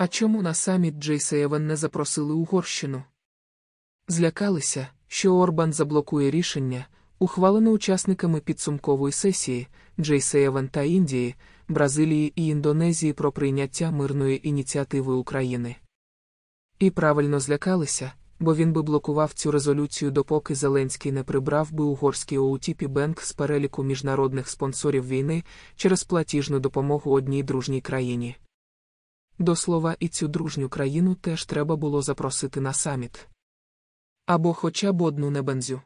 А чому на саміт J7 не запросили Угорщину? Злякалися, що Орбан заблокує рішення, ухвалене учасниками підсумкової сесії J7 та Індії, Бразилії і Індонезії про прийняття мирної ініціативи України. І правильно злякалися, бо він би блокував цю резолюцію, допоки Зеленський не прибрав би угорський OTP Bank з переліку міжнародних спонсорів війни через платіжну допомогу одній дружній країні. До слова, і цю дружню країну теж треба було запросити на саміт. Або хоча б одну небензю.